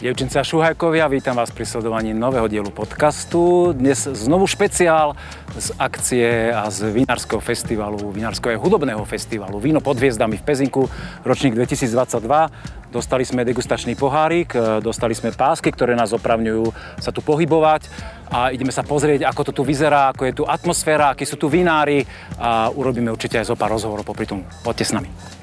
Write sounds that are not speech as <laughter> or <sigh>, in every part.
Devčince a šuhajkovia, vítam vás pri sledovaní nového dielu podcastu. Dnes znovu špeciál z akcie a z vinárskeho festivalu, vinárskeho hudobného festivalu Víno pod hviezdami v Pezinku, ročník 2022. Dostali sme degustačný pohárik, e, dostali sme pásky, ktoré nás opravňujú sa tu pohybovať a ideme sa pozrieť, ako to tu vyzerá, ako je tu atmosféra, akí sú tu vinári a urobíme určite aj zo pár rozhovorov popri tom. Poďte s nami.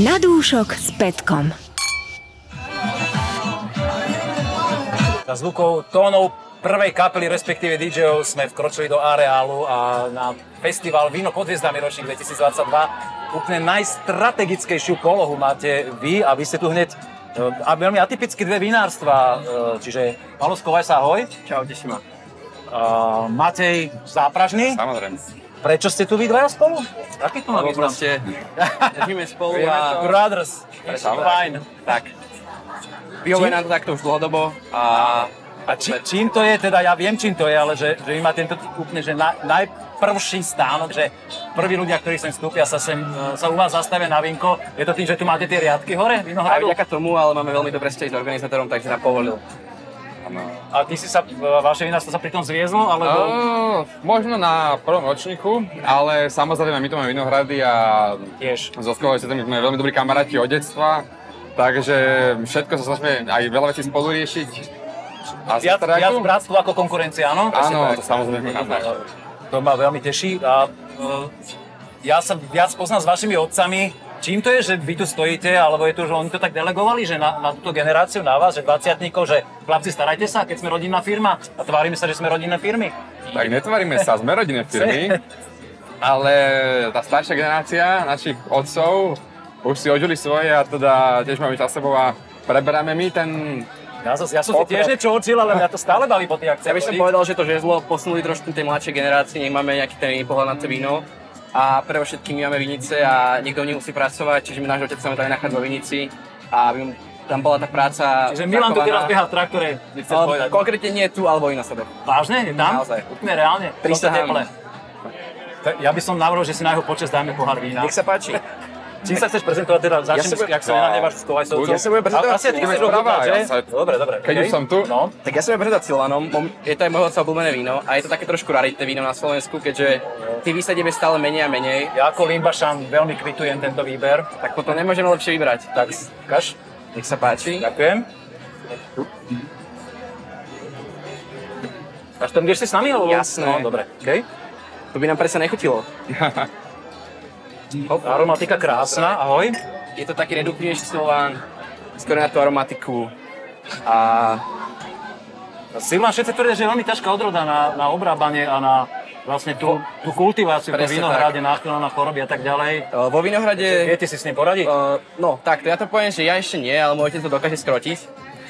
Na dúšok s Petkom. Za zvukov tónov prvej kapely, respektíve DJov, sme vkročili do areálu a na festival Víno pod hviezdami ročník 2022 úplne najstrategickejšiu polohu máte vy a vy ste tu hneď e, a veľmi atypicky dve vinárstva, e, čiže Palo Skovaj sa ahoj. Čau, teší ma. Uh, Matej Zápražný. Samozrejme. Prečo ste tu vy dvaja spolu? Aký to má význam? proste držíme spolu a... Brothers. Fajn. Tak. Vyhovuje nám to takto už dlhodobo a... A či, čím to je, teda ja viem, čím to je, ale že, že vy máte tento úplne, že na, najprvší stánok, že prví ľudia, ktorí sem vstúpia, sa, sem, e, sa u vás zastavia na vinko. Je to tým, že tu máte tie riadky hore, Aj vinohradu? vďaka tomu, ale máme veľmi dobré vzťahy s organizátorom, takže nám povolil. A ty si sa, vaše vinárstvo sa pri tom zviezlo, alebo... Uh, možno na prvom ročníku, ale samozrejme my tu máme Vinohrady a Tiež. so Skovou sme veľmi dobrí kamaráti od detstva, takže všetko sa snažíme aj veľa vecí spolu riešiť. A Viac, viac bratstvo ako konkurencia, áno? Áno, to samozrejme. To ma veľmi teší a e, ja sa viac poznám s vašimi otcami. Čím to je, že vy tu stojíte, alebo je to, že oni to tak delegovali, že na, na túto generáciu, na vás, že 20 že chlapci, starajte sa, keď sme rodinná firma a tvárime sa, že sme rodinné firmy. Tak netvaríme sa, sme rodinné firmy, <laughs> ale tá staršia generácia našich otcov už si odžili svoje a teda tiež máme za sebou a preberáme my ten Ja, som, ja som si tiež niečo učil, ale mňa to stále baví po tých Ja by som akciách. povedal, že to žezlo posunuli trošku tej mladšej generácii, nech máme nejaký ten pohľad na to víno. A pre všetkým my máme vinice a niekto v nich musí pracovať, čiže my náš otec sa tam nachádza vo vinici a aby tam bola tá práca Čiže Milan tu teraz beha v traktore, Ale. Konkrétne nie tu, alebo i na sebe. Vážne? Je tam? Naozaj. Úplne reálne? Prisahám. Ja by som navrhol, že si na jeho počas dáme pohár vína. Nech sa páči. Čím sa chceš prezentovať teda? Sa budem- jak sa nenahnevaš s Kovajsovcom. Ja sa budem prezentovať Asi ty ochutnať, že? ja sa- Dobre, dobre. Keď už som tu. No. Tak ja sa budem predať Silvanom, je to aj otca obľúbené víno a je to také trošku raritné víno na Slovensku, keďže tých výsadieb je stále menej a menej, Ja ako Limbašan veľmi kvitujem tento výber. tak potom nemôžeme lepšie vybrať. Tak, kaš, Nech sa páči. ďakujem. Až tam ideš si s nami? Alebo? Jasné. No, dobre. Okay. To by nám presne nechutilo. <laughs> Hop, aromatika krásna, ahoj. Je to taký reduktívnejší Silván, skôr na tú aromatiku. A Silvan, všetci tvrdia, že je veľmi ťažká odroda na, na obrábanie a na vlastne tú, tú kultiváciu, Presne vinohrade, náchylná na choroby a tak ďalej. e, vo Vinohrade... Viete si s ním poradiť? Uh, no, tak, to ja to poviem, že ja ešte nie, ale môj otec to dokáže skrotiť.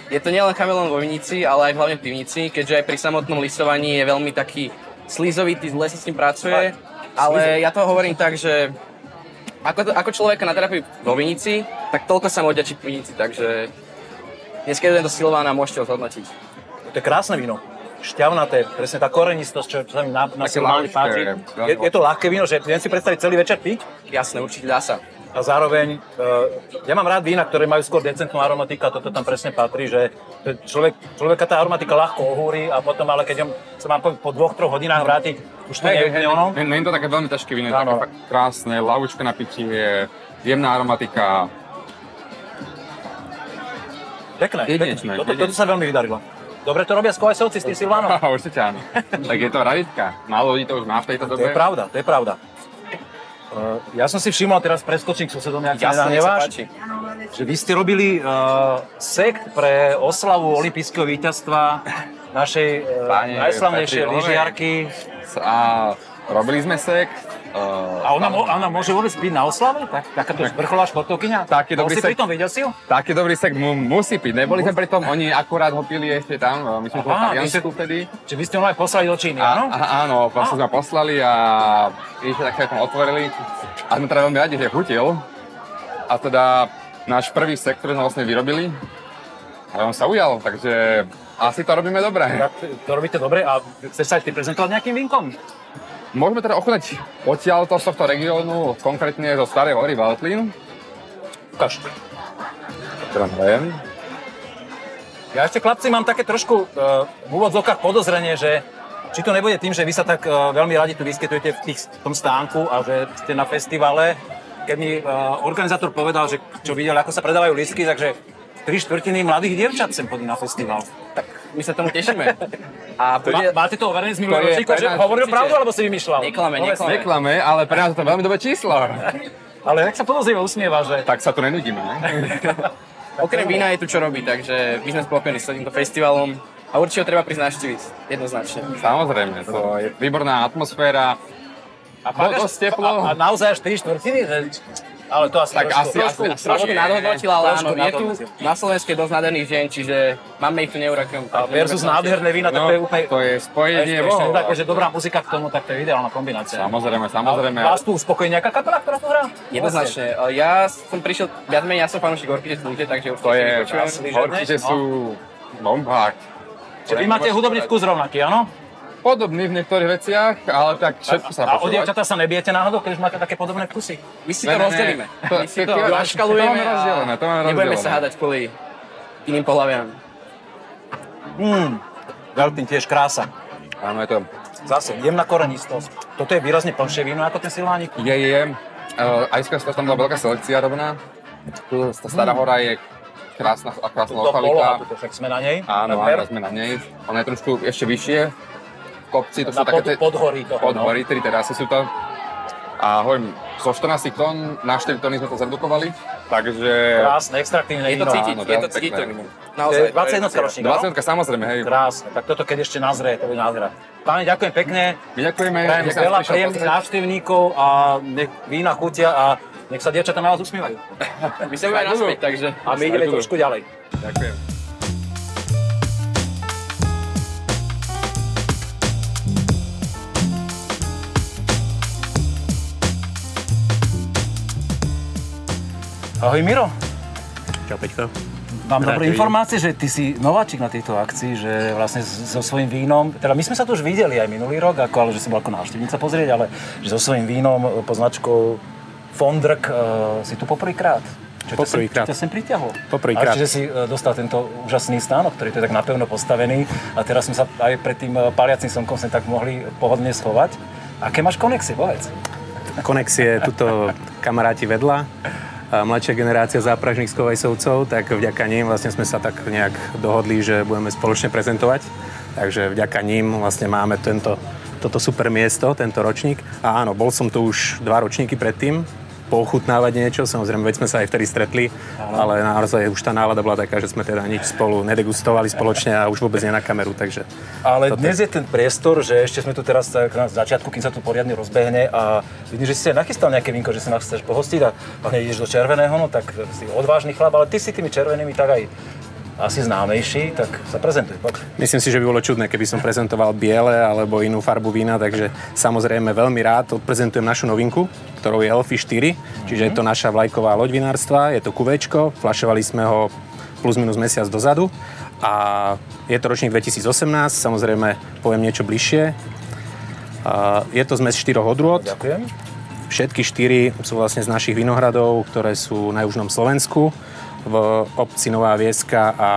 Je to nielen chamelón vo vinici, ale aj hlavne v pivnici, keďže aj pri samotnom listovaní je veľmi taký slízovitý, zle sa s tým pracuje. Ale ja to hovorím tak, že ako, to, ako človeka na terapii vo vinici, tak toľko sa mu odďačí v pivnici, takže dneska idem do Silvána, môžete ho zhodnotiť. To je krásne víno. Šťavnaté, presne tá korenistosť, čo sa mi na, na ľahké, páči. Je, je to ľahké víno, že viem si predstaviť celý večer piť Jasné, určite dá sa. a zároveň, uh, ja mám rád vína, ktoré majú skôr decentnú aromatiku a toto tam presne patrí, že človek, človeka tá aromatika ľahko ohúri a potom, ale keď sa mám po, po dvoch, troch hodinách vrátiť, už to nie je ono. Nie je to také veľmi ťažké víno, je to také fakt krásne, lahučké na pitie, jemná aromatika. Pekné, Jedinečné, pekné. Toto, toto sa veľmi vydarilo. Dobre to robia skvajsovci s tým Silvánom? <laughs> Určite áno. tak je to raditka. Málo ľudí to už má v tejto To dobe. je pravda, to je pravda. Uh, ja som si všimol, teraz preskočím k susedom, ak nech sa páči. že vy ste robili uh, sekt pre oslavu olympijského víťazstva našej uh, Pani najslavnejšej Petri Jolovej. lyžiarky. A robili sme sekt. Uh, A ona, mo- ona môže vôbec byť na oslave? Tak, takáto vrcholová športovkyňa? Taký dobrý si sekt. pri tom, videl si ju? Taký dobrý sekt mu musí piť. Neboli sme pri tom, oni akurát ho pili ešte tam, myslím, že v Aha, Taliansku vy ste- vtedy. Či vy ste ho aj poslali do Číny, áno? áno, vlastne sme ho poslali a ešte tak sa tam otvorili. A sme teda veľmi radi, že chutil. A teda náš prvý sekt, ktorý sme vlastne vyrobili, a on sa ujal, takže asi to robíme dobre. To robíte dobre a chceš sa aj ty prezentovať nejakým vínkom? Môžeme teda ochutnať odtiaľto z tohto regiónu, konkrétne zo Starej hory Valtlín. Ukáž. Teda neviem. Ja ešte, chlapci, mám také trošku uh, v úvodzovkách podozrenie, že či to nebude tým, že vy sa tak uh, veľmi radi tu vyskytujete v, tých, v tom stánku a že ste na festivale. Keď mi uh, organizátor povedal, že čo videl, ako sa predávajú lístky, takže tri štvrtiny mladých dievčat sem chodí na festival. Tak my sa tomu tešíme. A Má, bude... máte to overené z To minulého je ročníka, že hovoril určite. pravdu, alebo si vymýšľal? Neklame, neklame. Neklame, ale pre nás je to veľmi dobré číslo. Ale jak sa podozrivo usmieva, že... Tak sa tu nenudíme, ne? <laughs> Okrem vína je tu čo robiť, takže my sme spokojní s týmto festivalom a určite ho treba prísť navštíviť, jednoznačne. Samozrejme, to je výborná atmosféra. A dosť teplo. A, a naozaj až 3 štvrtiny? Že... Ale to asi Tak trošku, asi- trošku, asi- Trošku nadhodnotil, ale Trošku áno, je tu na Slovensku je dosť nádherných žien, čiže máme ich tu neurakom. A versus nádherné vína, tak No, to je úplne... to je spojenie Ešte, ešte bohov. také, že dobrá muzika k tomu, tak to je ideálna kombinácia. Samozrejme, samozrejme. Vás tu uspokojí nejaká kapela, ktorá tu hrá? Jednoznačne. E, Ja som prišiel, viac menej, ja som fanúšik Orchide Slúte, takže už To je, počujem. určite no. sú bombák. Čiže vy máte hudobný vkus rovnaký, áno? Podobný v niektorých veciach, ale tak všetko sa A o počúvať. dievčatá sa nebijete náhodou, keď už máte také podobné vkusy? My si Ne, to ne, rozdelíme. To- My si to- to to- naškalujeme to máme rozdelené, to a nebudeme rozdelené. sa hádať kvôli iným pohľaviam. Veľkým tiež krása. Máme to. Zase, jemná korenistosť. Toto je výrazne plnšie víno ako ten Silvánik. Je, je, je. Uh, aj skôr tam bola veľká selekcia robená. Tu tá Stará hora je krásna, a krásna To poloha, lokalita. tuto však sme na nej. Áno, áno, sme na nej. Ona je trošku ešte vyššie. Kopci, to sú Na také... pod, tie- podhorí toho, no. Podhorí, tri terasy sú to. A hovorím, zo 14 tón na 4 tóny sme to zredukovali, takže... Krásne, extraktívne Je to cítiť, áno, je to cítiť. pekné. Naozaj. je 21 ročník, áno? 20 samozrejme, hej. Krásne, tak toto keď ešte nazrie, to bude nádhera. Páni, ďakujem pekne. My ďakujeme, Prajem veľa príjemných návštevníkov a nech vína chutia a nech sa dievčatá na vás usmievajú. <laughs> My sa budeme naspäť, takže... A my ideme trošku ďalej. Ďakujem. Ahoj Miro. Čau Peťko. Mám Rád dobré vidím. informácie, že ty si nováčik na tejto akcii, že vlastne so svojím vínom, teda my sme sa tu už videli aj minulý rok, ako, ale že si bol ako návštevnica pozrieť, ale že so svojím vínom e, pod značkou Fondrk uh, si tu poprvýkrát. Čo Poprvýkrát. Ťa sem pritiahlo? Poprvýkrát. A čiže si e, dostal tento úžasný stánok, ktorý tu je tak napevno postavený a teraz sme sa aj pred tým paliacím slnkom sme tak mohli pohodlne schovať. Aké máš konexie, povedz? Konexie, tuto kamaráti vedľa, a mladšia generácia zápražných skovajsovcov, tak vďaka ním vlastne sme sa tak nejak dohodli, že budeme spoločne prezentovať. Takže vďaka ním vlastne máme tento, toto super miesto, tento ročník. A áno, bol som tu už dva ročníky predtým, pouchutnávať niečo, samozrejme, veď sme sa aj vtedy stretli, ale naozaj už tá nálada bola taká, že sme teda nič spolu nedegustovali spoločne a už vôbec nie na kameru, takže... Ale toto dnes je ten priestor, že ešte sme tu teraz na začiatku, kým sa tu poriadne rozbehne a vidím, že si aj nachystal nejaké vínko, že sa nás chceš pohostiť a hlavne ideš do červeného, no tak si odvážny chlap, ale ty si tými červenými tak aj asi známejší, tak sa prezentuj, poď. Myslím si, že by bolo čudné, keby som prezentoval biele alebo inú farbu vína, takže samozrejme veľmi rád odprezentujem našu novinku, ktorou je Elfy 4, čiže je to naša vlajková loď vinárstva, je to kuvečko, flašovali sme ho plus minus mesiac dozadu a je to ročník 2018, samozrejme poviem niečo bližšie. A Je to zmes štyroch odrôd, Ďakujem. Všetky štyri sú vlastne z našich vinohradov, ktoré sú na južnom Slovensku, v obci Nová Vieska a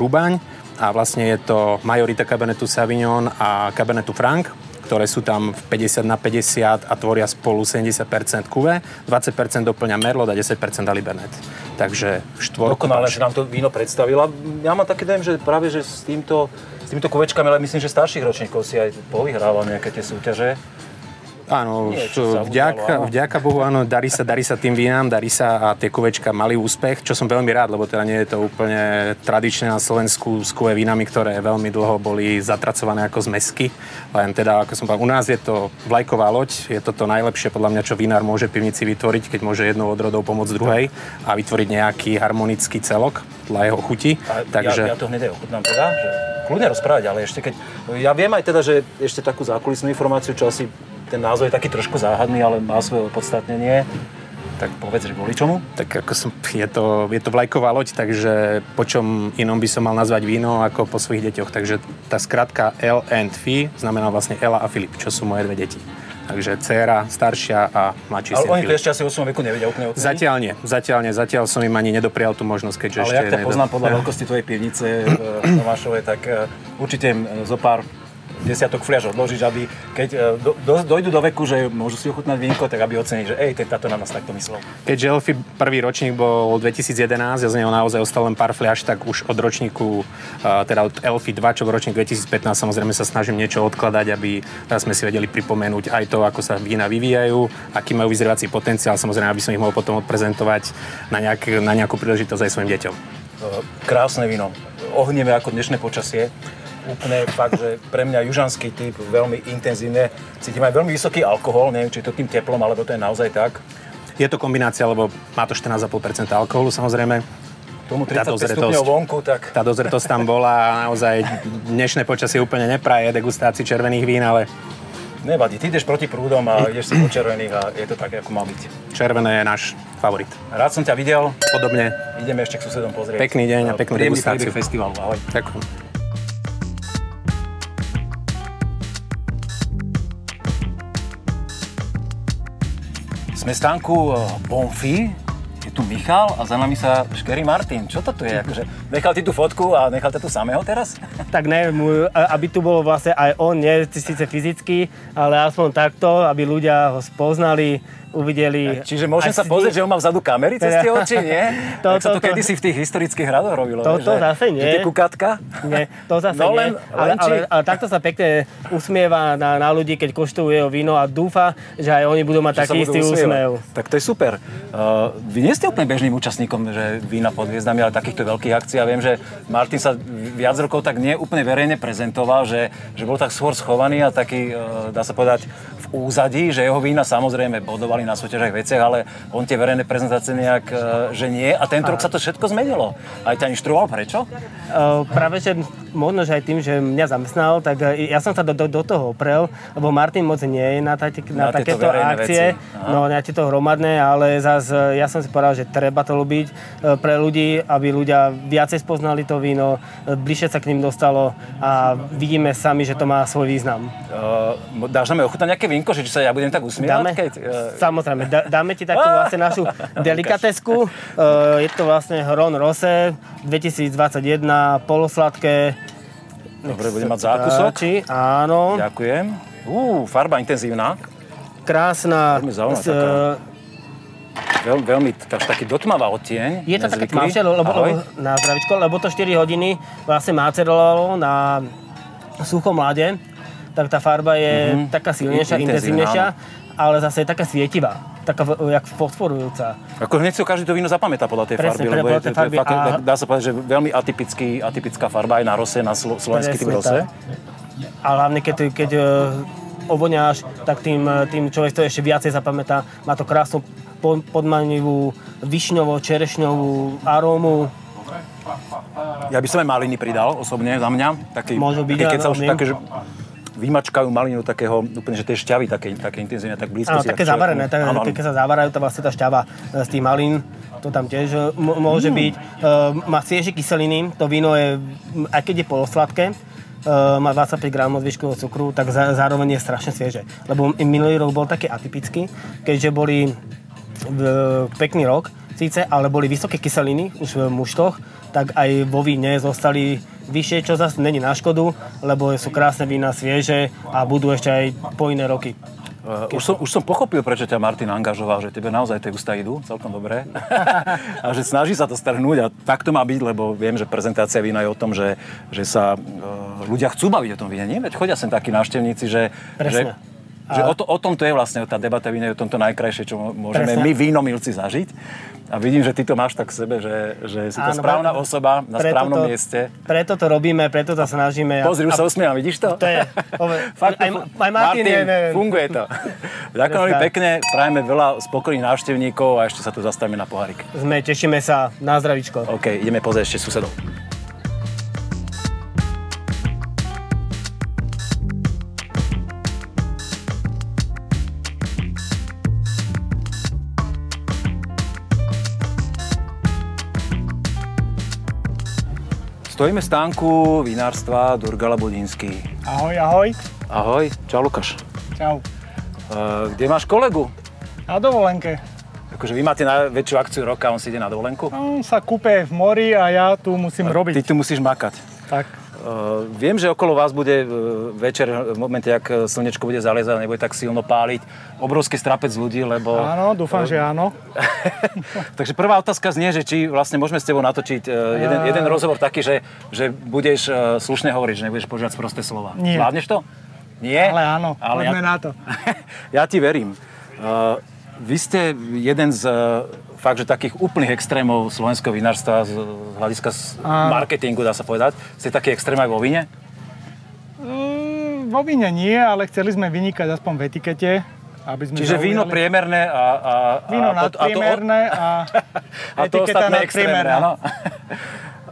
Rubaň. A vlastne je to majorita Cabernetu Sauvignon a Cabernetu Franc, ktoré sú tam v 50 na 50 a tvoria spolu 70% kuve, 20% doplňa Merlot a 10% Alibernet. Takže štvorku. Dokonale, že nám to víno predstavila. Ja mám taký dojem, že práve že s týmto, s týmto kuvečkami, ale myslím, že starších ročníkov si aj povyhrával nejaké tie súťaže. Áno, sa vďaka, vďaka Bohu, áno, darí sa, darí sa tým vínám, darí sa a tie kuvečka mali úspech, čo som veľmi rád, lebo teda nie je to úplne tradičné na Slovensku s kuve vínami, ktoré veľmi dlho boli zatracované ako zmesky. Len teda, ako som povedal, u nás je to vlajková loď, je to to najlepšie podľa mňa, čo vinár môže pivnici vytvoriť, keď môže jednou odrodou pomôcť druhej a vytvoriť nejaký harmonický celok podľa jeho chuti. A Takže... ja, ja to hneď ochutnám teda, že kľudne rozprávať, ale ešte keď... Ja viem aj teda, že ešte takú zákulisnú informáciu, čo asi ten názov je taký trošku záhadný, ale má svoje opodstatnenie. Tak povedz, že kvôli čomu? Tak ako som, je to, je to vlajková loď, takže po čom inom by som mal nazvať víno ako po svojich deťoch. Takže tá skratka L and Phi znamená vlastne Ela a Filip, čo sú moje dve deti. Takže dcéra, staršia a mladší Ale syn oni to ešte asi o svojom veku nevedia úplne oceniť. Zatiaľ nie, zatiaľ nie, zatiaľ som im ani nedoprial tú možnosť, keďže Ale ešte... jak ťa nedo- poznám podľa <laughs> veľkosti tvojej pivnice v Tomášovej, tak e, určite im zo pár desiatok fliaž odložíš, aby keď e, do, do, dojdu do veku, že môžu si ochutnať vínko, tak aby ocenili, že ej, ten táto na nás takto myslel. Keďže Elfy prvý ročník bol 2011 a z neho naozaj ostalo len pár fľaš, tak už od ročníku, uh, teda od Elfy 2, čo bol ročník 2015, samozrejme sa snažím niečo odkladať, aby teraz sme si vedeli pripomenúť aj to, ako sa vína vyvíjajú, aký majú vyzrievací potenciál, samozrejme, aby som ich mohol potom odprezentovať na, nejak, na nejakú príležitosť aj svojim deťom. E, Krásne víno, ohnivé ako dnešné počasie. Úplne fakt, že pre mňa južanský typ, veľmi intenzívne. Cítim aj veľmi vysoký alkohol, neviem, či je to tým teplom, alebo to je naozaj tak. Je to kombinácia, lebo má to 14,5% alkoholu samozrejme. Tomu Tá 35 dozretosť. vonku, tak Tá dozretosť tam bola naozaj dnešné počasie úplne nepraje degustácii červených vín, ale nevadí. Ty ideš proti prúdom a ideš si po červených a je to tak, ako má byť. červené je náš favorit. Rád som ťa videl, Podobne. ideme ešte k susedom pozrieť. Pekný deň a peknú Príjemný degustáciu. festivalu, ahoj. Ďakujem. Sme v stánku eh, Bonfi, je tu Michal a za nami sa škerí Martin. Čo to tu je? Akože, nechal ty tú fotku a nechal tu samého teraz? <laughs> Tak neviem, aby tu bol vlastne aj on, nie síce fyzicky, ale aspoň takto, aby ľudia ho spoznali, uvideli. Čiže môžem sa pozrieť, že on má vzadu kamery cez tie oči, nie? To- <laughs> Tak sa to, to- to- kedysi v tých historických hradoch robilo. To- to zase nie. Tie kukátka? Nie, to zase No nie. len- ale, len či- ale, ale, takto sa pekne usmieva na, na ľudí, keď koštujú jeho víno a dúfa, že aj oni budú mať Že taký istý úsmev. Tak to je super. Uh, vy nie ste úplne bežným účastníkom, že vína pod hviezdami, ale takýchto veľkých akcií. Ja viem, že Martin sa viac rokov tak nie úplne verejne prezentoval, že, že bol tak skôr schovaný a taký, uh, dá sa povedať, úzadí, že jeho vína samozrejme bodovali na súťažách veciach, ale on tie verejné prezentácie nejak, uh, že nie. A tento rok sa to všetko zmenilo. Aj ťa inštruoval, prečo? Uh, práve, že možno, že aj tým, že mňa zamestnal, tak uh, ja som sa do, do, do toho oprel, lebo Martin moc nie je na, ta, Na na, takéto akcie, no na tieto hromadné, ale zase ja som si povedal, že treba to uh, pre ľudí, aby ľudia viacej spoznali to víno, bližšie sa k ním dostalo a vidíme sami, že to má svoj význam. Uh, dáš nám ochutnať nejaké vínko, že či sa ja budem tak usmievať? Dáme? Keď, uh, Samozrejme, dá, dáme ti takú <laughs> vlastne našu delikatesku. Uh, je to vlastne Hron Rose 2021, polosladké. dobre, budem mať zákusok. Páči, áno, Ďakujem. Uú, farba intenzívna. krásna. Veľmi zaujímavá s- taká. Veľ, veľmi až taký dotmavá odtieň. Je to také nezvyklý. tmavšie, lebo, lebo, na zdravičko, lebo to 4 hodiny vlastne macerovalo na suchom lade, tak tá farba je Mhm. taká silnejšia, Intenzívna, intenzívnejšia, ale zase je taká svietivá, taká jak fosforujúca. Ako hneď si každý to víno zapamätá podľa tej Presne, farby, lebo je, to, to je farby fakt, a- dá sa povedať, že veľmi atypický, atypická farba aj na rose, na slo, slovenský typ rose. A hlavne keď, keď e, ovoňáš, tak tým, e, tým človek to ešte viacej zapamätá. Má to krásnu po- podmanivú višňovo-čerešňovú arómu. Ja by som aj maliny pridal osobne za mňa. Taký, Môžu byť, také, keď sa už také, že vymačkajú malinu takého, úplne, že tie šťavy také, také intenzívne, tak blízko Áno, si. také zavarené, tak, Áno, keď sa zavarajú, to vlastne tá šťava e, z tých malín, to tam tiež e, m- môže Mm. byť. E, má svieže kyseliny, to víno je, aj keď je polosladké, e, má 25 gramov zvyškového cukru, tak za, zároveň je strašne svieže. Lebo minulý rok bol taký atypický, keďže boli v, pekný rok, síce, ale boli vysoké kyseliny už v muštoch, tak aj vo víne zostali vyššie, čo zase není na škodu, lebo sú krásne vína svieže a budú ešte aj po iné roky. Uh, už, som, už som pochopil, prečo ťa Martin angažoval, že tebe naozaj tie ústa idú celkom dobre. <laughs> a že snaží sa to strhnúť a tak to má byť, lebo viem, že prezentácia vína je o tom, že, že sa uh, ľudia chcú baviť o tom víne. Nie? Veď chodia sem takí návštevníci, že, že, Presne. že o, to, o tom to je vlastne, tá debata vína je o tomto najkrajšie, čo môžeme Presne. my vínomilci zažiť. A vidím, že ty to máš tak v sebe, že, že si to Áno, správna preto- osoba na preto správnom to- mieste. Preto to robíme, preto to snažíme. a- Pozri, už a sa usmievam, vidíš to? To je, ove, <laughs> Fakt, aj, aj Martin, je, neviem. funguje to. <laughs> Ďakujem veľmi pekne, prajeme veľa spokojných návštevníkov a ešte sa tu zastavíme na pohárik. Sme, tešíme sa na zdravičko. OK, ideme pozrieť ešte susedov. Stojíme v stánku vinárstva Durgala Bodínsky. Ahoj, ahoj. Ahoj, čau Lukáš. Čau. kde máš kolegu? Na dovolenke. Akože vy máte najväčšiu akciu roka, on si ide na dovolenku? On sa kúpe v mori a ja tu musím robiť. Ty tu musíš makať. Tak. Uh, viem, že okolo vás bude uh, večer, v momente, ak slnečko bude zaliezať, nebude tak silno páliť, obrovský strapec ľudí, lebo... Áno, dúfam, že áno. <laughs> Takže prvá otázka znie, že či vlastne môžeme s tebou natočiť uh, jeden, jeden rozhovor taký, že, že budeš uh, slušne hovoriť, že nebudeš požiadať prosté slova. Nie. Zvládneš to? Nie? Ale áno, poďme ja, na to. <laughs> ja ti verím. Uh, vy ste jeden z uh, fakt, že takých úplných extrémov slovenského vinárstva z z hľadiska Áno. marketingu, dá sa povedať. Ste taký extrém aj vo vine? Mm, vo víne nie, ale chceli sme vynikať aspoň v etikete. Aby sme Čiže víno zaujali. priemerné a... a Víno a, to- a to- nadpriemerné a, <laughs> a to etiketa ostatné extrémne, áno. <laughs>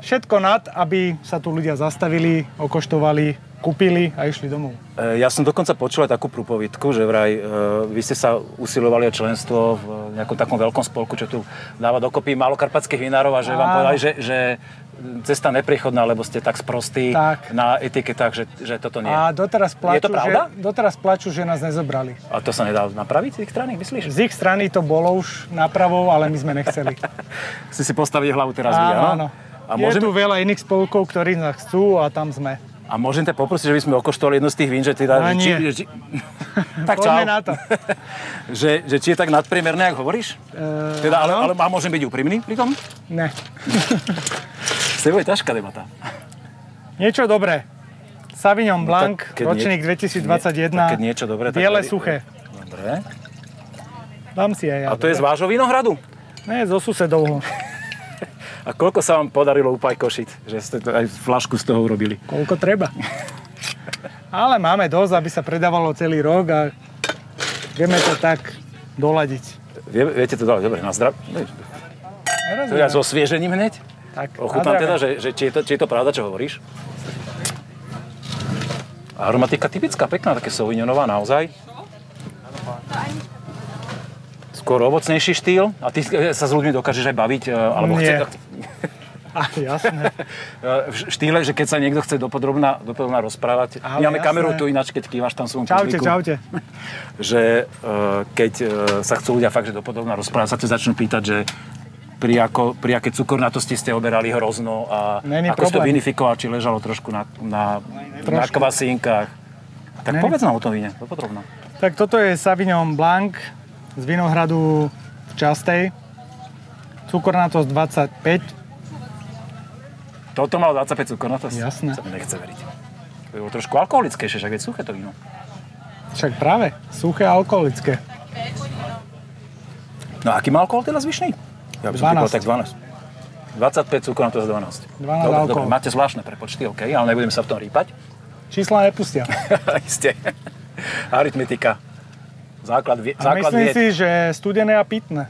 Všetko nad, aby sa tu ľudia zastavili, okoštovali, kúpili a išli domov. E, Ja som dokonca počul aj takú prúpovidku, že vraj e, vy ste sa usilovali o členstvo v nejakom takom veľkom spolku, čo tu dáva dokopy malokarpatských vinárov a že vám Áno. povedali, že, že cesta neprechodná, lebo ste tak sprostí Tak. na etiketách, že, že toto nie. A doteraz plačú, Je to pravda? Že, doteraz plačú, že nás nezobrali. A to sa nedá napraviť z ich strany, myslíš? Z ich strany to bolo už napravou, ale my sme nechceli. <laughs> Si si postaviť hlavu teraz vy, áno, áno? A Je môžem, tu veľa iných spolkov, ktorí nás chcú a tam sme. a môžem ťa poprosiť, že by sme okoštovali jedno z tých vín, že teda... Nie. Či, <laughs> tak čau. Na to. <laughs> že, že či je tak nadpriemerné, ako hovoríš? E, teda, ale, ale a môžem byť úprimný pri tom? Ne. <laughs> S tebou je ťažká debata. Niečo dobré. Sauvignon Blanc, tak keď ročník nie- 2021. tak keď niečo dobré, tak Biele suché. Dobre. Dám si aj ja. A to je z vášho vinohradu? Ne, zo susedovho. A koľko sa vám podarilo upajkošiť, že ste to aj flašku z toho urobili? Koľko treba. Ale máme dosť, aby sa predávalo celý rok a vieme to tak doladiť. Vie, viete to dať, dobre, na zdrav... To ja so osviežením hneď? Tak, Ochutnám na teda, že, že či, je to, či je to pravda, čo hovoríš. Aromatika typická, pekná, také sauvignonová naozaj. Skôr ovocnejší štýl. A ty sa s ľuďmi dokážeš aj baviť? eh, Alebo Nie. chce, <laughs> jasné. v štýle, že keď sa niekto chce dopodrobná, dopodrobná rozprávať. Ale My máme jasné. kameru tu ináč, keď kývaš tam svojom Čaute, publiku. čaute. <laughs> Že eh, keď sa chcú ľudia fakt, že dopodobná rozprávať, sa ťa začnú pýtať, že pri, ako, pri aké cukornatosti ste oberali hrozno a Není ako ste to vinifikoval, či ležalo trošku na, na, na Trošku. kvasínkach. Tak Není. povedz nám o tom víne, dopodrobná. Tak toto je Sauvignon Blanc z Vinohradu v Častej. Cukornatosť 25. Toto malo 25 cukornatosť? Jasné. Sa mi nechce veriť. To je trošku alkoholickejšie, však je suché to víno. Však práve, suché a alkoholické. No a aký má alkohol teda zvyšný? Ja by som 12. typoval tak 12. 25 cukornatosť 12. 12 dobre, dobre, máte zvláštne prepočty, OK, ale nebudeme sa v tom rýpať. Čísla nepustia. <laughs> Isté. Aritmetika. Základ, vie, A základ myslím vied. si, že studené a pitné.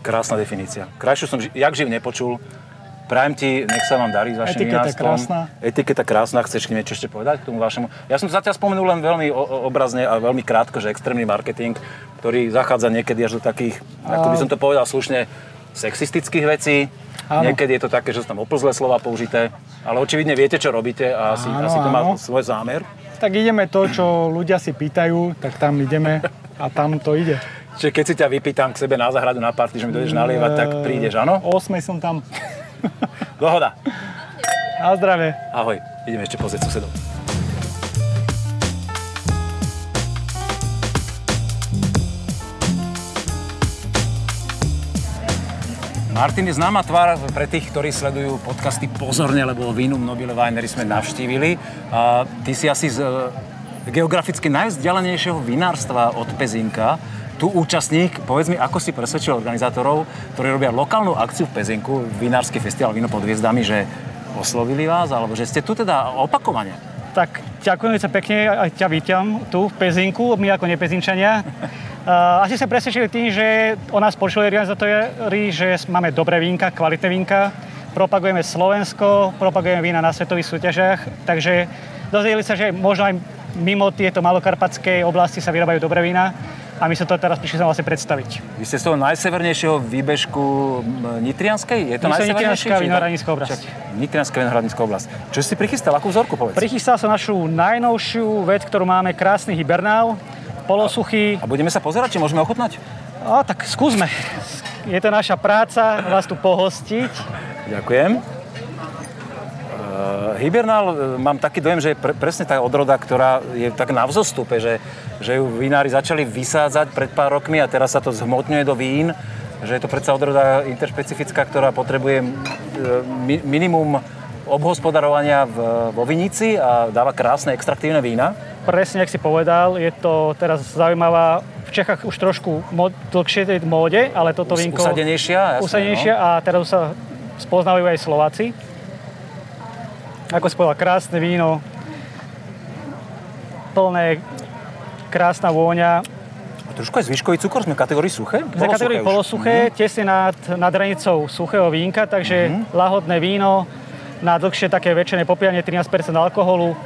Krásna definícia. Krajšiu som ži- jak živ nepočul. Prajem ti, nech sa vám darí s vašim Etiketa vinárstvom. krásna. Etiketa krásna. Chceš niečo ešte povedať k tomu vašemu? Ja som zatiaľ spomenul len veľmi o- obrazne a veľmi krátko, že extrémny marketing, ktorý zachádza niekedy až do takých, ako by som to povedal slušne, sexistických vecí. Áno. Niekedy je to také, že sú tam oplzlé slova použité, ale očividne viete, čo robíte a asi, Áno, asi to má áno. svoj zámer. Tak ideme to, čo ľudia si pýtajú, tak tam ideme a tam to ide. Čiže keď si ťa vypýtam k sebe na záhradu na party, že mi dojdeš nalievať, tak prídeš, áno? O 8 som tam. Dohoda. Na zdravie. Ahoj, ideme ešte pozrieť susedov. Martin je známa tvár pre tých, ktorí sledujú podcasty pozorne, lebo Vinum Nobile Winery sme navštívili. A ty si asi z e, geograficky najvzdialenejšieho vinárstva od Pezinka. Tu účastník, povedz mi, ako si presvedčil organizátorov, ktorí robia lokálnu akciu v Pezinku, vinársky festival Víno pod hviezdami, že oslovili vás, alebo že ste tu teda opakovane. Tak ďakujem sa pekne, aj ťa vítam tu v Pezinku, my ako nepezinčania. Uh, <laughs> asi sa presvedčili tým, že o nás počuli organizátori, že máme dobré vínka, kvalitné vínka, propagujeme Slovensko, propagujeme vína na svetových súťažiach, takže dozvedeli sa, že možno aj mimo tieto malokarpatské oblasti sa vyrábajú dobré vína a my sa to teraz prišli sa vlastne predstaviť. Vy ste z toho najsevernejšieho výbežku Nitrianskej? Je to najsevernejšie? Nitrianská vinohradnícka oblasť. Nitrianská vinohradnícka oblasť. Čo si prichystal? Akú vzorku povedz? Prichystal som našu najnovšiu vec, ktorú máme, krásny hibernál. polosuchý. A budeme sa pozerať, či môžeme ochutnať? A tak skúsme. Je to naša práca vás tu pohostiť. Ďakujem. Uh, Hibernál, e, mám taký dojem, že je pre, presne tá odroda, ktorá je tak na vzostupe, že, že ju vinári začali vysádzať pred pár rokmi a teraz sa to zhmotňuje do vín, že je to predsa odroda interšpecifická, ktorá potrebuje e, mi, minimum obhospodarovania v, vo vinici a dáva krásne extraktívne vína. Presne, ak si povedal, je to teraz zaujímavá, v Čechách už trošku mod, dlhšie tej móde, ale toto Us- vínko... usadenejšia, jasné, Usadenejšia no. a teraz sa spoznávajú aj Slováci. Ako si povedal, krásne víno, plné, krásna vôňa. A trošku aj zvyškový cukor, sme v kategórii suché? Za kategóriu polosuché, tesne nad, nad hranicou suchého vínka, takže lahodné víno na dlhšie také väčšie popieranie 13% alkoholu,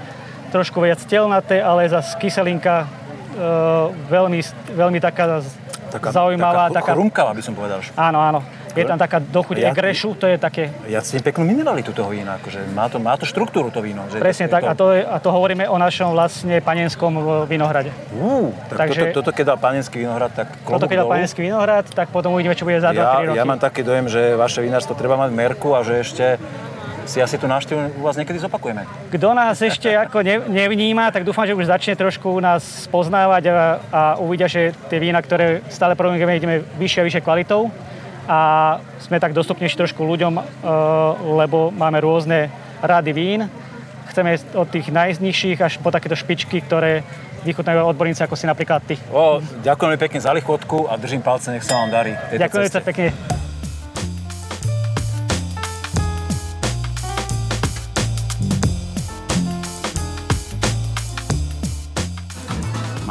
trošku viac telnaté, ale zase kyselinka e, veľmi, veľmi taká, zaujímavá. Taká, chrumkavá by som povedal. Áno, áno. Je tam taká dochuť Ja- egrešu, to je také, Ja cítim peknú mineralitu toho vína, akože má to, má to štruktúru to víno. Že presne tak, a to, je, a to hovoríme o našom vlastne panenskom e, vinohrade. Ú, tak Takže- toto, toto keď dal panenský vinohrad, tak Toto keď dolu. panenský vinohrad, tak potom uvidíme, čo bude za 2-3 ja, roky. ja mám taký dojem, že vaše vinárstvo treba mať merku a že ešte si asi tú návštevu u vás niekedy zopakujeme. Kto nás ešte ako ne, nevníma, tak dúfam, že už začne trošku nás poznávať a, a uvidia, že tie vína, ktoré stále produkujeme, ideme vyššie a vyššie kvalitou a sme tak dostupnejší trošku ľuďom, e, lebo máme rôzne rady vín. Chceme od tých najnižších až po takéto špičky, ktoré vychutnajú odborníci ako si napríklad ty. O, ďakujem pekne za lichotku a držím palce, nech sa vám darí. Ďakujem sa pekne.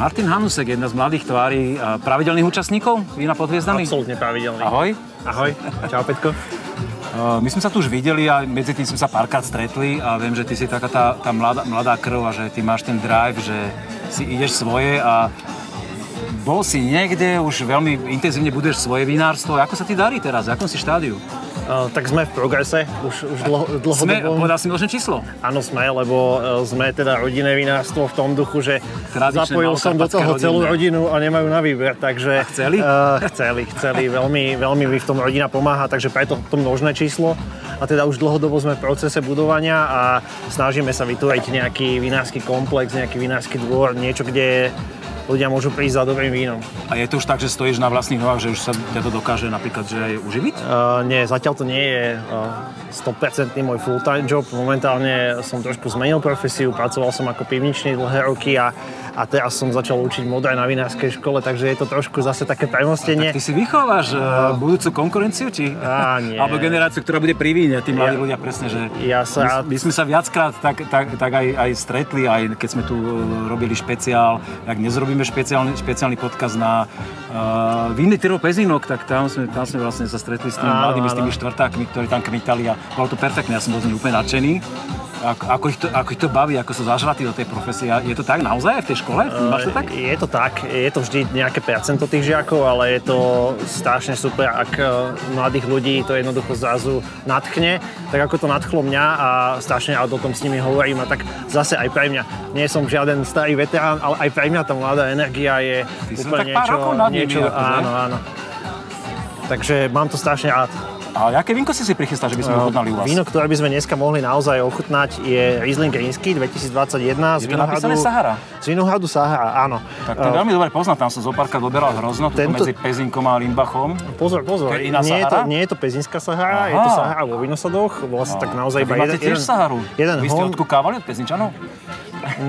Martin Hanusek, jedna z mladých tvári pravidelných účastníkov Vína pod hviezdami. Absolútne pravidelný. Ahoj. Ahoj. Čau, Petko. <laughs> Uh, My sme sa tu už videli a medzi tým sme sa párkrát stretli a viem, že ty si taká tá, tá mladá, mladá krv a že ty máš ten drive, že si ideš svoje a bol si niekde, už veľmi intenzívne buduješ svoje vinárstvo. Ako sa ti darí teraz? V akom si štádiu? Uh, tak sme v progrese, už, už dlho, Sme, dlhodobo. povedal si možné číslo. Áno, sme, lebo uh, sme teda rodinné vinárstvo v tom duchu, že Tradičné zapojil som do toho celú rodinu a nemajú na výber, takže... A chceli? Uh, chceli, chceli, veľmi, veľmi mi v tom rodina pomáha, takže preto to množné číslo. A teda už dlhodobo sme v procese budovania a snažíme sa vytvoriť nejaký vinársky komplex, nejaký vinársky dvor, niečo, kde ľudia môžu prísť za dobrým vínom. A je to už tak, že stojíš na vlastných nohách, že už sa ťa to dokáže napríklad že aj uživiť? Uh, nie, zatiaľ to nie je uh, 100% môj full-time job. Momentálne som trošku zmenil profesiu, pracoval som ako pivničný dlhé roky a, a teraz som začal učiť modré na vinárskej škole, takže je to trošku zase také premostenie. Ty si vychováš uh, budúcu konkurenciu, či? Á, nie. Alebo generáciu, ktorá bude pri víne, tí mladí Ja- ľudia presne, že... Ja sa- My, my sme sa viackrát tak, tak, tak aj, aj stretli, aj keď sme tu uh, robili špeciál, tak dnes robíme špeciálny, špeciálny podcast na uh, vinný tyrol Pezinok, tak tam sme, tam sme vlastne sa stretli s tými Áno, mladými, s tými štvrtákmi, ktorí tam kmitali a bolo to perfektné, ja som bol z nich úplne nadšený. Ako, ako, ich to, ako ich to baví, ako sa zažratí do tej profesie. Je to tak naozaj v tej škole? Máš to tak? Je to tak, je to vždy nejaké percento tých žiakov, ale je to strašne super, ak e, mladých ľudí to jednoducho zrazu natchne, tak ako to nadchlo mňa a strašne rád o tom s nimi hovorím a tak zase aj pre mňa, nie som žiaden starý veterán, ale aj pre mňa tá mladá energia je Ty úplne tak pár niečo, rokov nad nimi, niečo áno, áno. Takže mám to strašne rád. A aké vínko si si prichystal, že by sme ochutnali u vás? Víno, ktoré by sme dneska mohli naozaj ochutnať, je Riesling Rínsky 2021 z Je to napísané Sahara? Z Vinohradu Sahara, áno. Tak to je veľmi dobre poznať, tam som zo párkrát doberal hrozno, Tento... Medzi Pezinkom a Limbachom. Pozor, pozor, nie, je to, nie je to Pezinská Sahara, je to Aha. Sahara vo Vinosadoch, volá sa tak naozaj iba jeden, tiež Saharu. jeden Vy ste odkúkávali od Pezinčanov?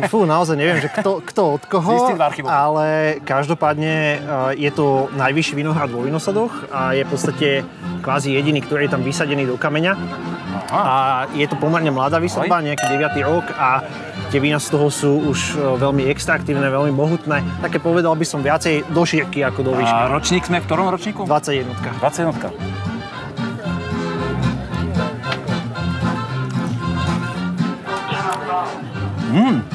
Fú, naozaj neviem, že kto, kto od <laughs> koho, ale každopádne uh, je to najvyšší vinohrad vo Vinosadoch a je v podstate kvázi jediný, ktorý je tam vysadený do kameňa. A je to pomerne mladá výsadba, nejaký 9. rok a tie vína z toho sú už uh, veľmi extraktívne, veľmi mohutné. Také povedal by som viacej do šírky ako do výšky. A ročník sme v ktorom ročníku? 21. 21. Mm.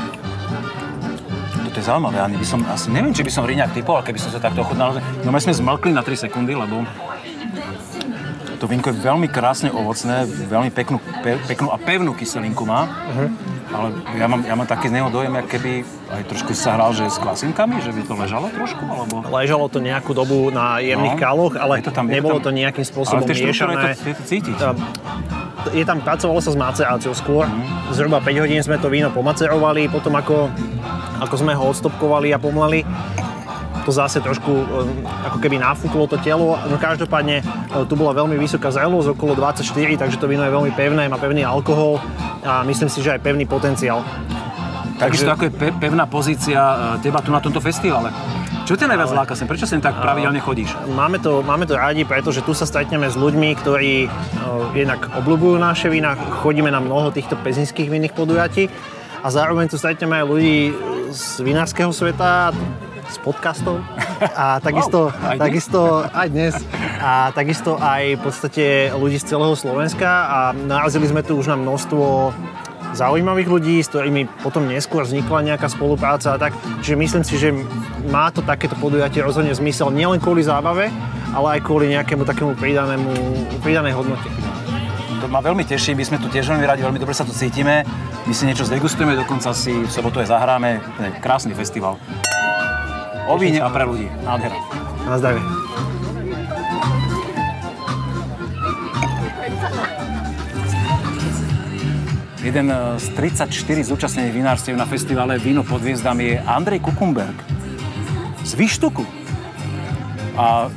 Toto je zaujímavé, ani by som, asi neviem, či by som riňak typoval, keby som sa takto ochutnal. No my sme zmlkli na 3 sekundy, lebo to vínko je veľmi krásne ovocné, veľmi peknú, pe, peknú a pevnú kyselinku má. Ale ja mám, ja mám taký z neho dojem, jak keby aj trošku sa hral, že s kvasinkami, že by to ležalo trošku, alebo... Ležalo to nejakú dobu na jemných No. kaloch, ale to tam- nebolo tam- to nejakým Ale spôsobom je miešané. to, je to cítiť. Tam- je tam, pracovalo sa s maceráciou skôr. Zhruba 5 hodín sme to víno pomacerovali, potom ako, ako sme ho odstopkovali a pomlali, to zase trošku eh, ako keby nafúklo to telo. No každopádne eh, tu bola veľmi vysoká zrelosť, okolo 24, takže to víno je veľmi pevné, má pevný alkohol a myslím si, že aj pevný potenciál. Takisto ako je pe- pevná pozícia e, teba tu na tomto festivale. Čo ťa najviac láka sem? Prečo sem tak pravidelne chodíš? Máme to, máme to rádi, pretože tu sa stretneme s ľuďmi, ktorí uh, jednak obľúbujú naše vína, chodíme na mnoho týchto pezinských vinných podujatí a zároveň tu stretneme aj ľudí z vinárskeho sveta, z podcastov a takisto, Wow, aj takisto aj dnes a takisto aj v podstate ľudí z celého Slovenska a narazili sme tu už na množstvo zaujímavých ľudí, s ktorými potom neskôr vznikla nejaká spolupráca a tak. Čiže myslím si, že má to takéto podujatie rozhodne zmysel nielen kvôli zábave, ale aj kvôli nejakému takému pridanému, pridanej hodnote. To ma veľmi teší, my sme tu tiež veľmi radi, veľmi dobre sa tu cítime. My si niečo zdegustujeme, dokonca si v sobotu aj zahráme. Krásny festival. O víne a pre ľudí. Nádhera. Na zdravie. Jeden e, z 34 zúčastnených vinárstiev na festivale Víno pod hviezdami je Andrej Kukumberg z Vyštuku. A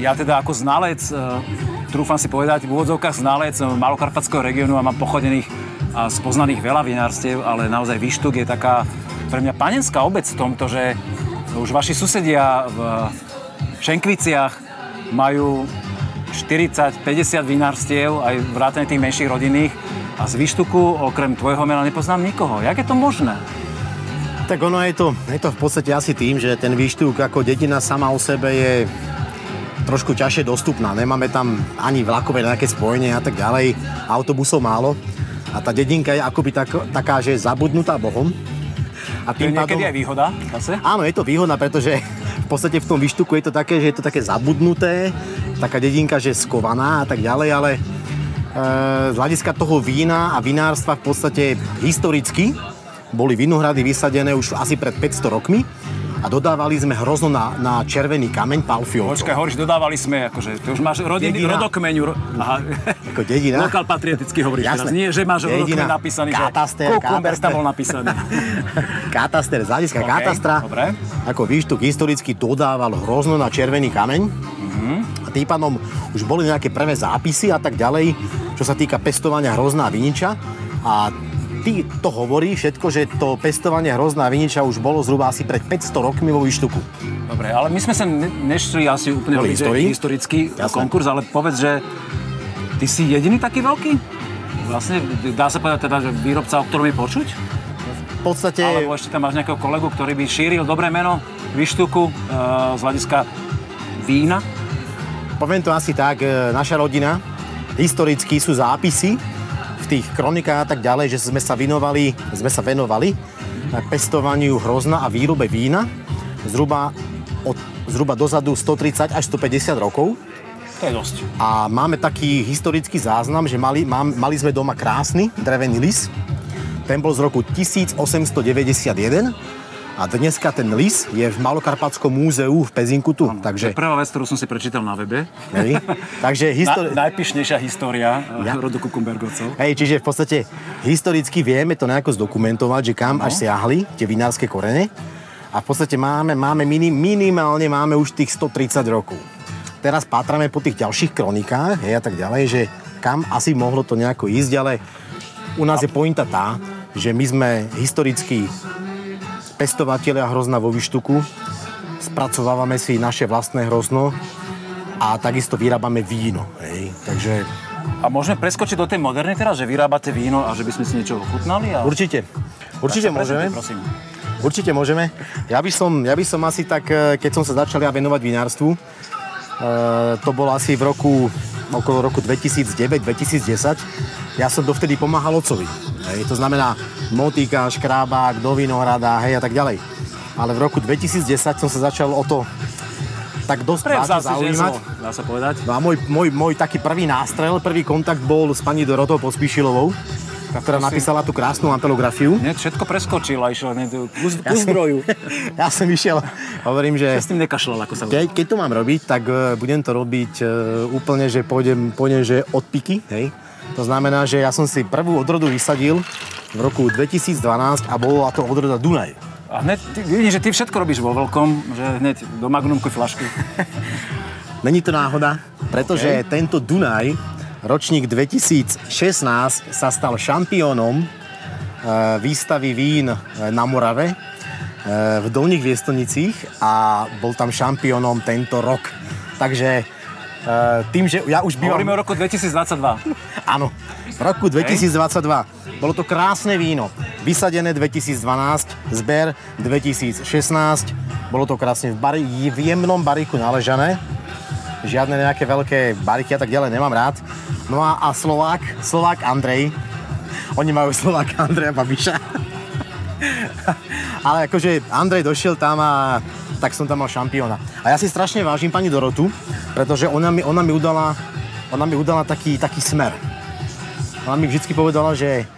ja teda ako znalec, e, trúfam si povedať, v úvodzovkách znalec e, malokarpatského regiónu a mám pochodených a spoznaných veľa vinárstiev, ale naozaj Vyštuk je taká pre mňa panenská obec v tomto, že už vaši susedia v Šenkviciach majú 40-50 vinárstiev, aj vrátane tých menších rodinných. A z Vyštuku, okrem tvojho mena, nepoznám nikoho. Jak je to možné? Tak ono je to, je to v podstate asi tým, že ten výštuk ako dedina sama o sebe je trošku ťažšie dostupná. Nemáme tam ani vlakové nejaké spojenie a tak ďalej. Autobusov málo. A tá dedinka je akoby tak, taká, že je zabudnutá Bohom. A To je niekedy aj výhoda, zase? Áno, je to výhodná, pretože v podstate v tom výštuku je to také, že je to také zabudnuté, taká dedinka, že skovaná a tak ďalej, ale e, z hľadiska toho vína a vinárstva v podstate historicky boli vinohrady vysadené už asi pred 500 rokmi a dodávali sme hrozno na, na červený kameň palfiovcov. Počkaj, hovoríš, dodávali sme, akože, ty už máš rodiny, Dedina. rodokmeňu. Ro... Aha. Ako dedina. Lokal patrieticky hovoríš Jasné. teraz. Nie, že máš rodokmeň napísaný, Kataster, že kataster. tam bol napísaný. <laughs> Kataster, z hľadiska OK, katastra, dobre. ako výštuk historicky dodával hrozno na červený kameň. Mhm. A tým pádom už boli nejaké prvé zápisy a tak ďalej, čo sa týka pestovania hrozná viniča. A ty to hovorí všetko, že to pestovanie hrozná viniča už bolo zhruba asi pred 500 rokmi vo výštuku. Dobre, ale my sme sa ne- nešli asi úplne že histórii? historický Jasné. konkurs, ale povedz, že ty si jediný taký veľký? Vlastne dá sa povedať teda, že výrobca, o ktorom je počuť? V podstate... Alebo ešte tam máš nejakého kolegu, ktorý by šíril dobré meno Vyštuku e, z hľadiska vína? Poviem to asi tak, e, naša rodina, historicky sú zápisy v tých kronikách a tak ďalej, že sme sa venovali, sme sa venovali pestovaniu hrozna a výrobe vína zhruba, od, zhruba dozadu 130 až 150 rokov. To je dosť. A máme taký historický záznam, že mali, mám, mali sme doma krásny drevený lis. Ten bol z roku 1891 a dneska ten lis je v Malokarpatskom múzeu v Pezinku tu. To je Takže, prvá vec, ktorú som si prečítal na webe. hej, <laughs> takže histori- Na, najpyšnejšia história ja. Ja. rodu Kukumbergovcov. Hej, čiže v podstate historicky vieme to nejako zdokumentovať, že kam až siahli tie vinárske korene. A v podstate máme, máme minim, minimálne máme už tých 130 rokov. Teraz pátrame po tých ďalších kronikách hej, a tak ďalej, že kam asi mohlo to nejako ísť, ale u nás je pointa tá, že my sme historicky pestovatelia hrozna vo Vyštuku, spracovávame si naše vlastné hrozno a takisto vyrábame víno. Hej. Takže A môžeme preskočiť do tej modernej teraz, že vyrábate víno a že by sme si niečo ochutnali? A... určite, určite môžeme. Prosím. Určite môžeme. Ja by som, ja by som asi tak, e, keď som sa začal ja venovať vinárstvu, e, to bolo asi v roku, okolo roku 2009-2010, ja som dovtedy pomáhal otcovi. Hej, to znamená motika, škrábák, do vinohrada, hej a tak ďalej. Ale v roku 2010 som sa začal o to tak dosť Prevzal si zaujímať. žezlo, dá sa povedať. No a môj, môj, môj taký prvý nástrel, prvý kontakt bol s pani Dorotou Pospíšilovou, ktorá napísala tú krásnu ampelografiu. Nie, všetko preskočil a išiel hneď do- ku, ku zdroju. Ja som išiel, hovorím, že S tým nekašľal, ako sa keď, keď to mám robiť, tak e, budem to robiť e, úplne, že pôjdem, pôjdem že od piky, hej. To znamená, že ja som si prvú odrodu vysadil v roku 2012 a bola to odroda Dunaj. A hneď, ty, vidím, že ty všetko robíš vo veľkom, že hneď do magnumky flašky. <laughs> Není to náhoda, pretože okay. tento Dunaj, ročník 2016, sa stal šampiónom e, výstavy vín e, na Morave e, v Dolných Viestonicích a bol tam šampiónom tento rok. Takže e, tým, že ja už bývam... Hovoríme o roku 2022. <laughs> Áno, v roku 2022. Bolo to krásne víno. Vysadené 2012, zber 2016. Bolo to krásne v, bari, v jemnom bariku naležané. Žiadne nejaké veľké bariky a tak ďalej nemám rád. No a, a Slovák, Slovák Andrej. Oni majú Slovák Andreja Babiša. <laughs> Ale akože Andrej došiel tam a tak som tam mal šampióna. A ja si strašne vážim pani Dorotu, pretože ona mi, ona mi udala, ona mi udala taký, taký smer. Ona mi vždy povedala, že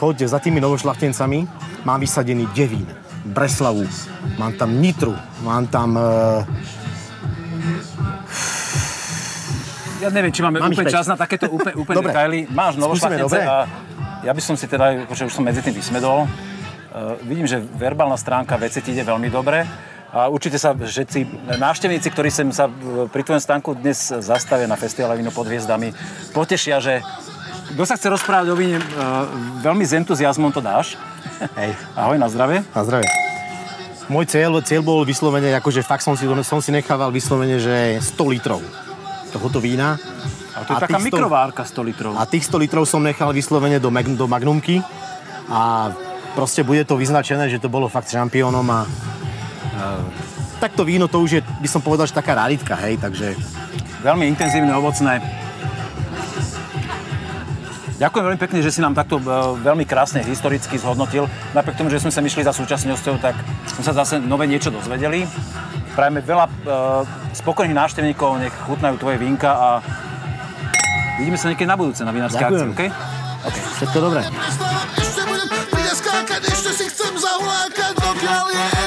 choď za tými novošlachtencami, mám vysadený Devín, Breslavu, mám tam Nitru, mám tam... Uh, Ja neviem, či máme Mám úplne čas na takéto úplne, úplne Dobre. detaily. Máš dobre. a ja by som si teda, akože už som medzi tým vysmedol. Uh, vidím, že verbálna stránka veci ti ide veľmi dobre. A určite sa všetci návštevníci, ktorí sem sa e, pri tvojom stánku dnes zastavia na festivale Víno pod hviezdami, potešia, že kto sa chce rozprávať o víne, e, veľmi s entuziasmom to dáš. hej, Ahoj, na zdravie. na zdravie. Môj cieľ, cieľ bol vyslovene, akože fakt som si, som si nechával vyslovene, že 100 litrov tohoto vína. A to je A taká mikrovárka 100 litrov. A tých 100 litrov som nechal vyslovene do, mag, do Magnumky a proste bude to vyznačené, že to bolo fakt šampiónom a e, takto víno to už je, by som povedal, že taká raritka, hej, takže Veľmi intenzívne, ovocné. Ďakujem veľmi pekne, že si nám takto e, veľmi krásne historicky zhodnotil. Napriek tomu, že sme sa myšli za súčasnosťou, tak sme sa zase nové niečo dozvedeli. Prajeme veľa e, spokojných návštevníkov, nech chutnajú tvoje vínka a vidíme sa niekedy na budúce na vinárskej akcii, Ďakujem. OK? všetko dobré. Yeah.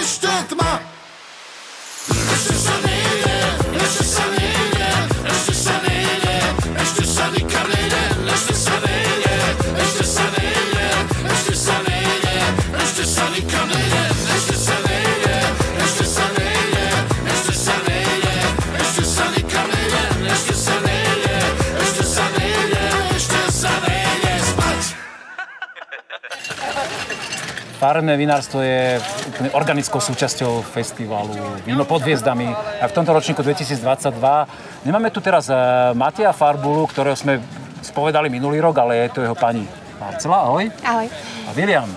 Farebné vinárstvo je úplne organickou súčasťou festivalu Víno pod hviezdami. A v tomto ročníku 2022 nemáme tu teraz eh, Matia Farbulu, ktorého sme spovedali minulý rok, ale je to jeho pani Marcela, ahoj. Ahoj. A William.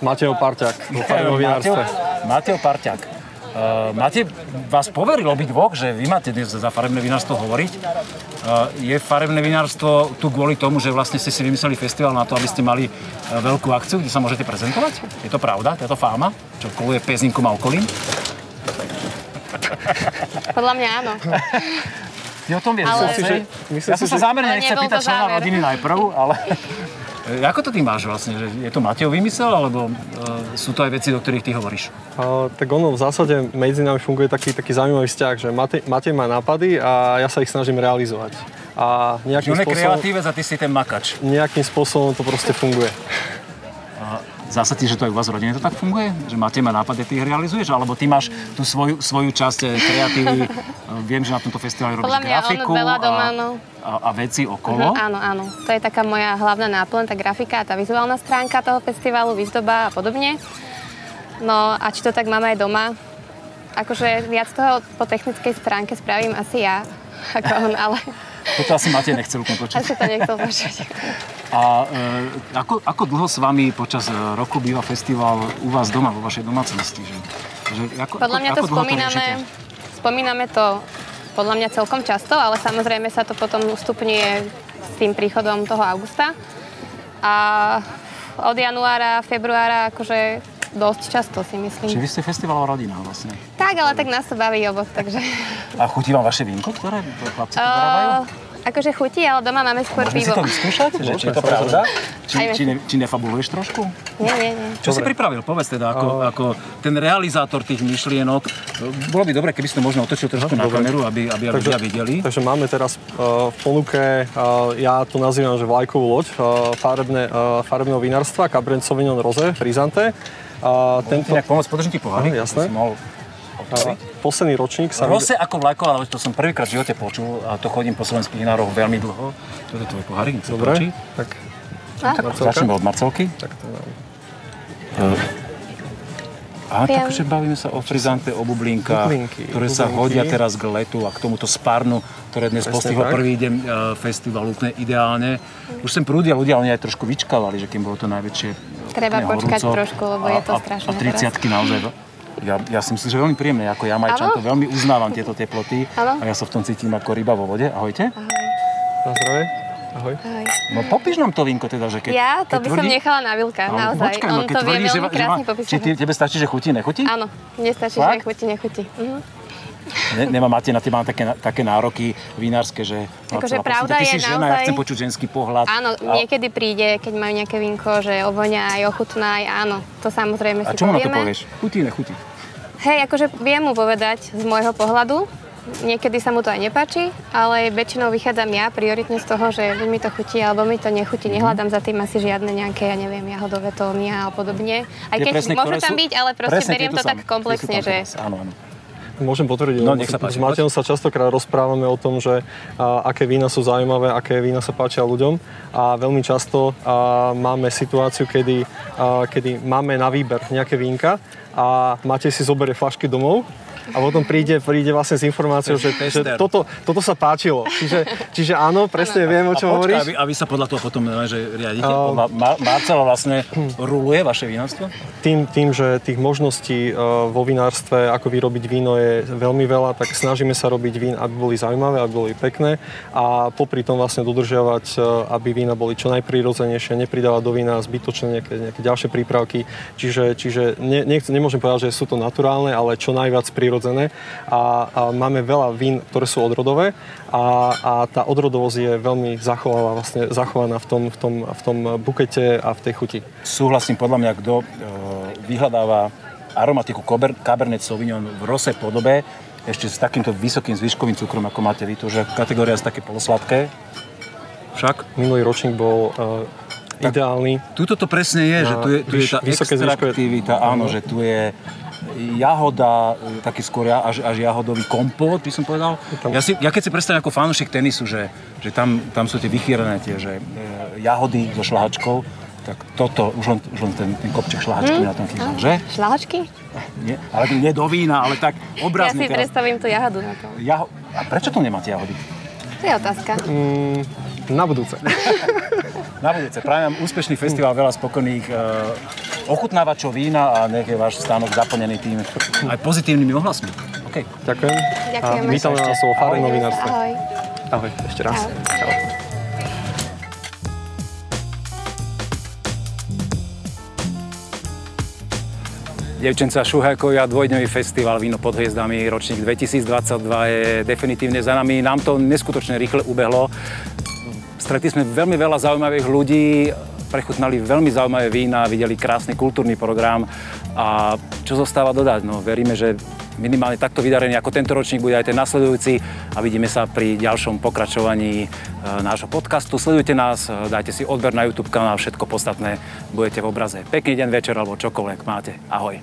Mateo Parťák, vinárstve. Mateo Parťák. Uh, Matej, vás poveril obidvoch, že vy máte dnes za farebné vinárstvo hovoriť. Uh, je farebné vinárstvo tu kvôli tomu, že vlastne ste si vymysleli festival na to, aby ste mali uh, veľkú akciu, kde sa môžete prezentovať? Je to pravda? Táto fáma, čo koluje Pezinkom a okolím? Podľa mňa áno. Ty o tom vieš? Ale- Myslím si, že... Myslím Ja som sa zámerne nechcel pýtať člena rodiny najprv, ale... <laughs> E, Ako to ty máš vlastne? Že je to Mateo vymysel, alebo uh, sú to aj veci, do ktorých ty hovoríš? A, tak ono v zásade medzi nami funguje taký, taký zaujímavý vzťah, že Matej, Matej má nápady a ja sa ich snažím realizovať. A nejakým je spôsobom, kreatívec a ty si ten makač. nejakým spôsobom to proste funguje. Ti, že to aj u vás v rodine to tak funguje? Že máte ma nápady, ty ich realizuješ? Alebo ty máš tú svoju, svoju časť eh, kreatívy? <laughs> Eh, Viem, že na tomto festivale robíš Podľa mňa grafiku veľa doma, a, no. a, a veci okolo. Mhm, áno, áno. To je taká moja hlavná náplň, tá grafika tá vizuálna stránka toho festivalu, výzdoba a podobne. No a či to tak máme aj doma? Akože viac toho po technickej stránke spravím asi ja, <laughs> ako on, ale Toto asi Matej nechcel úplne počuť. asi to nechcel počuť. A e, ako, ako dlho s vami počas e, roku býva festival u vás doma, vo vašej domácnosti? Že, že ako, Podľa ako, mňa to ako spomíname, riešite? spomíname to podľa mňa celkom často, ale samozrejme sa to potom ustupňuje s tým príchodom toho augusta. A od januára, februára akože dosť často si myslím. Čiže vy ste festivalová rodina vlastne. Tak, ale tak nás to baví oboch, takže... A chutí vám vaše vínko, ktoré chlapci Uh, vyrábajú? Akože chutí, ale doma máme skôr Môžeme si pivo. to vyskúšať? Že, či je to pravda? Či, či, ne, či nefabuluješ trošku? Nie, nie, nie. Čo si pripravil? Povedz teda, ako, ako ten realizátor tých myšlienok. Bolo by dobre, keby si to možno otočil trošku na Dobre. kameru, aby, aby ľudia videli. Takže máme teraz uh, v ponuke, uh, ja to nazývam, že vlajkovú loď uh, farebné, uh, farebného vinárstva, Cabernet Sauvignon Rosé, Frizante. Uh, tento... Inak pomôcť, podržím ti pohárik, Áno, jasné. posledný ročník sa... Rose ako vlajková, ale to som prvýkrát v živote počul a to chodím po slovenských vinároch veľmi dlho. Toto je tvoj pohárik, nech sa Dobre, páči. tak... A? Tak začneme od Marcelky. Tak to dám. A takže bavíme sa o frizante, o bublinkách, Bublinky, ktoré sa bublinky. hodia teraz k letu a k tomuto spárnu, ktoré dnes Presne postihlo tak. prvý deň e, festivalu úplne ideálne. Už sem prúdia ľudia, oni aj trošku vyčkávali, že kým bolo to najväčšie Treba počkať horúco. trošku, lebo je to A- a- strašné A 30 naozaj, ja, ja si myslím, že veľmi príjemné, ako Jamajčan Áno. to veľmi uznávam tieto teploty Áno. a ja sa v tom cítim ako ryba vo vode. Ahojte. Na zdravie. Ahoj. Ahoj. No popíš nám to vínko teda, že keď... Ja to keď by som nechala na Vilka, Ale naozaj. počkaj, no, On to vie tvrdíš, že veľmi krásne Či popísať. ty, tebe stačí, že chutí, nechutí? Áno, mne stačí, Fakt? že chutí, nechutí. Mhm. Ne, nemá máte na teba také, také nároky vinárske, že... Akože pravda ty je si žena, ja naozaj- chcem počuť ženský pohľad. Áno, A- niekedy príde, keď majú nejaké vínko, že ovoňa aj ochutná, aj áno, to samozrejme A si čo mu na to povieš? Chutí, nechutí. Hej, akože viem mu povedať z môjho pohľadu, niekedy sa mu to aj nepáči, ale väčšinou vychádzam ja prioritne z toho, že buď mi to chutí, alebo mi to nechutí. Mhm. Nehľadám za tým asi žiadne nejaké, ja neviem, jahodové tónia a podobne. Aj keď presne, môžu tam sú- byť, ale proste presne beriem to samé. tak komplexne, že... Áno, áno. Môžem potvrdiť, No, nech sa páči, s Matejom sa častokrát rozprávame o tom, že a, aké vína sú zaujímavé, aké vína sa páčia ľuďom. A veľmi často a, máme situáciu, kedy, a, kedy máme na výber nejaké vínka a Matej si zoberie flašky domov a potom príde, príde vlastne s informáciou, že, že toto, toto sa páčilo. Čiže, čiže áno, presne viem, o A čom počkaj, hovoríš. aby, aby sa podľa toho potom ne, že riadite? A- Podľa Ma- Marcelo vlastne ruluje vaše vinárstvo? Tým, tým, že tých možností e, vo vinárstve, ako vyrobiť víno je veľmi veľa, tak snažíme sa robiť vín, aby boli zaujímavé, aby boli pekné a popri tom vlastne dodržiavať, e, aby vína boli čo najprirodzenejšie, nepridávať do vína zbytočne nejaké, nejaké ďalšie prípravky. Čiže, čiže ne, nechcem, nemôžem povedať, že sú to naturálne, ale čo najviac prirodzené. A, a máme veľa vín, ktoré sú odrodové a, a tá odrodovosť je veľmi zachovaná, vlastne zachovaná v tom, v, tom, v tom bukete a v tej chuti. Súhlasím, podľa mňa, kto e, vyhľadáva aromatiku Caber- Cabernet Sauvignon v rose podobe, ešte s takýmto vysokým zvyškovým cukrom, ako máte vy, to už je kategória z také polosladké. Však? Minulý ročník bol uh, ideálny. Tuto to presne je, že tu je, tu je tá extraktivita, áno, že tu je jahoda, e, taký skôr ja- až, až jahodový kompót, by som povedal. Ja, si, ja keď si predstavím ako fanúšik tenisu, že, že tam, tam sú tie vychýrené tie, že e, jahody so šlahačkou, tak toto, už len, už len ten, ten kopček šlahačky Hm? na tom chýba, že? Šláčky? Nie, ale nie do vína, ale tak Ja obrazne si teraz. predstavím tú jahodu na tom. Jaho... A prečo tu nemáte jahody? To je otázka. Mm, na budúce. <laughs> Na budúce. Prajem vám úspešný festival, veľa spokojných uh, ochutnávačov vína a nech je váš stánok zaplnený tým aj pozitívnymi ohlasmi. Okay. Ďakujem. Ďakujeme. A vítame vás vo farebnom vinárstve. Ahoj. Ahoj, ešte raz. Ahoj. Čau. Devčenca Šuhajkovia, dvojdňový festival Víno pod hviezdami, ročník 2022 je definitívne za nami. Nám to neskutočne rýchle ubehlo. Stretli sme veľmi veľa zaujímavých ľudí, prechutnali veľmi zaujímavé vína, videli krásny kultúrny program a čo zostáva dodať? No, veríme, že minimálne takto vydarený ako tento ročník bude aj ten nasledujúci a vidíme sa pri ďalšom pokračovaní e, nášho podcastu. Sledujte nás, e, dajte si odber na YouTube kanál, všetko podstatné budete v obraze. Pekný deň, večer alebo čokoľvek máte. Ahoj.